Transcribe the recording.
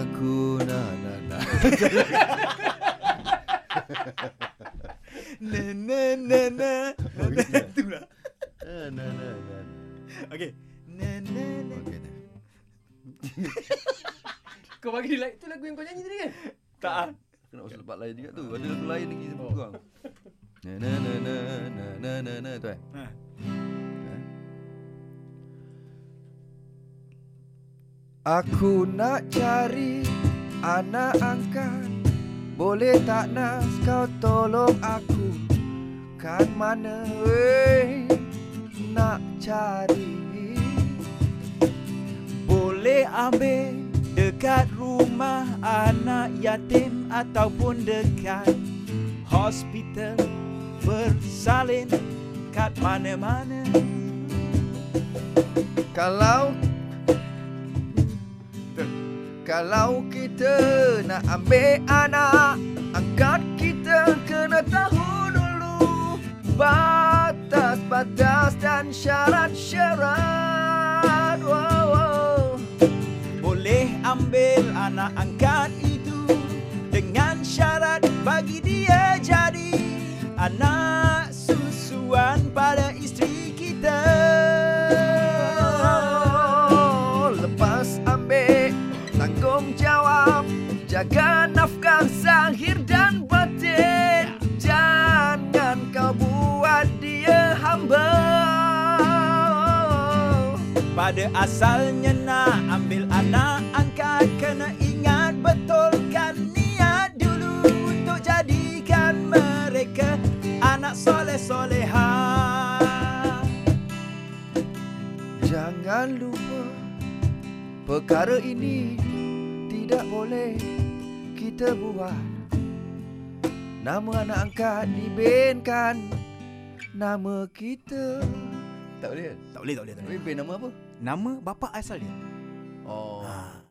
Aku na na na. Na na na na. Oh, gitu. Itulah. Na na na na. Okey. Na na na. Okey dah. Kau bagi like tu lagu yang kau nyanyi tadi kan? Tak ah. Aku nak masuk tempat lain juga tu. Ada lagu lain lagi sebut kau. Na na na na na na na na tu eh. Ha. Aku nak cari anak angkat. Boleh tak Nas kau tolong aku? Kan mana weh nak cari? Boleh ambil dekat rumah anak yatim ataupun dekat hospital. Bersalin kat mana-mana. Kalau Kalau kita nak ambil anak Angkat kita kena tahu dulu Batas-batas dan syarat-syarat wow, wow. Boleh ambil anak angkat itu dengan syarat bagi dia jadi anak susuan pada isteri tanggungjawab Jaga nafkah zahir dan batin. Jangan kau buat dia hamba. Pada asalnya nak ambil anak angkat Kena ingat betulkan niat dulu Untuk jadikan mereka anak soleh-soleha Jangan lupa Perkara ini Tidak boleh Kita buat Nama anak angkat Dibinkan Nama kita Tak boleh? Tak boleh, tak boleh, tak boleh Tapi bin nama apa? Nama bapa asal dia Oh ha.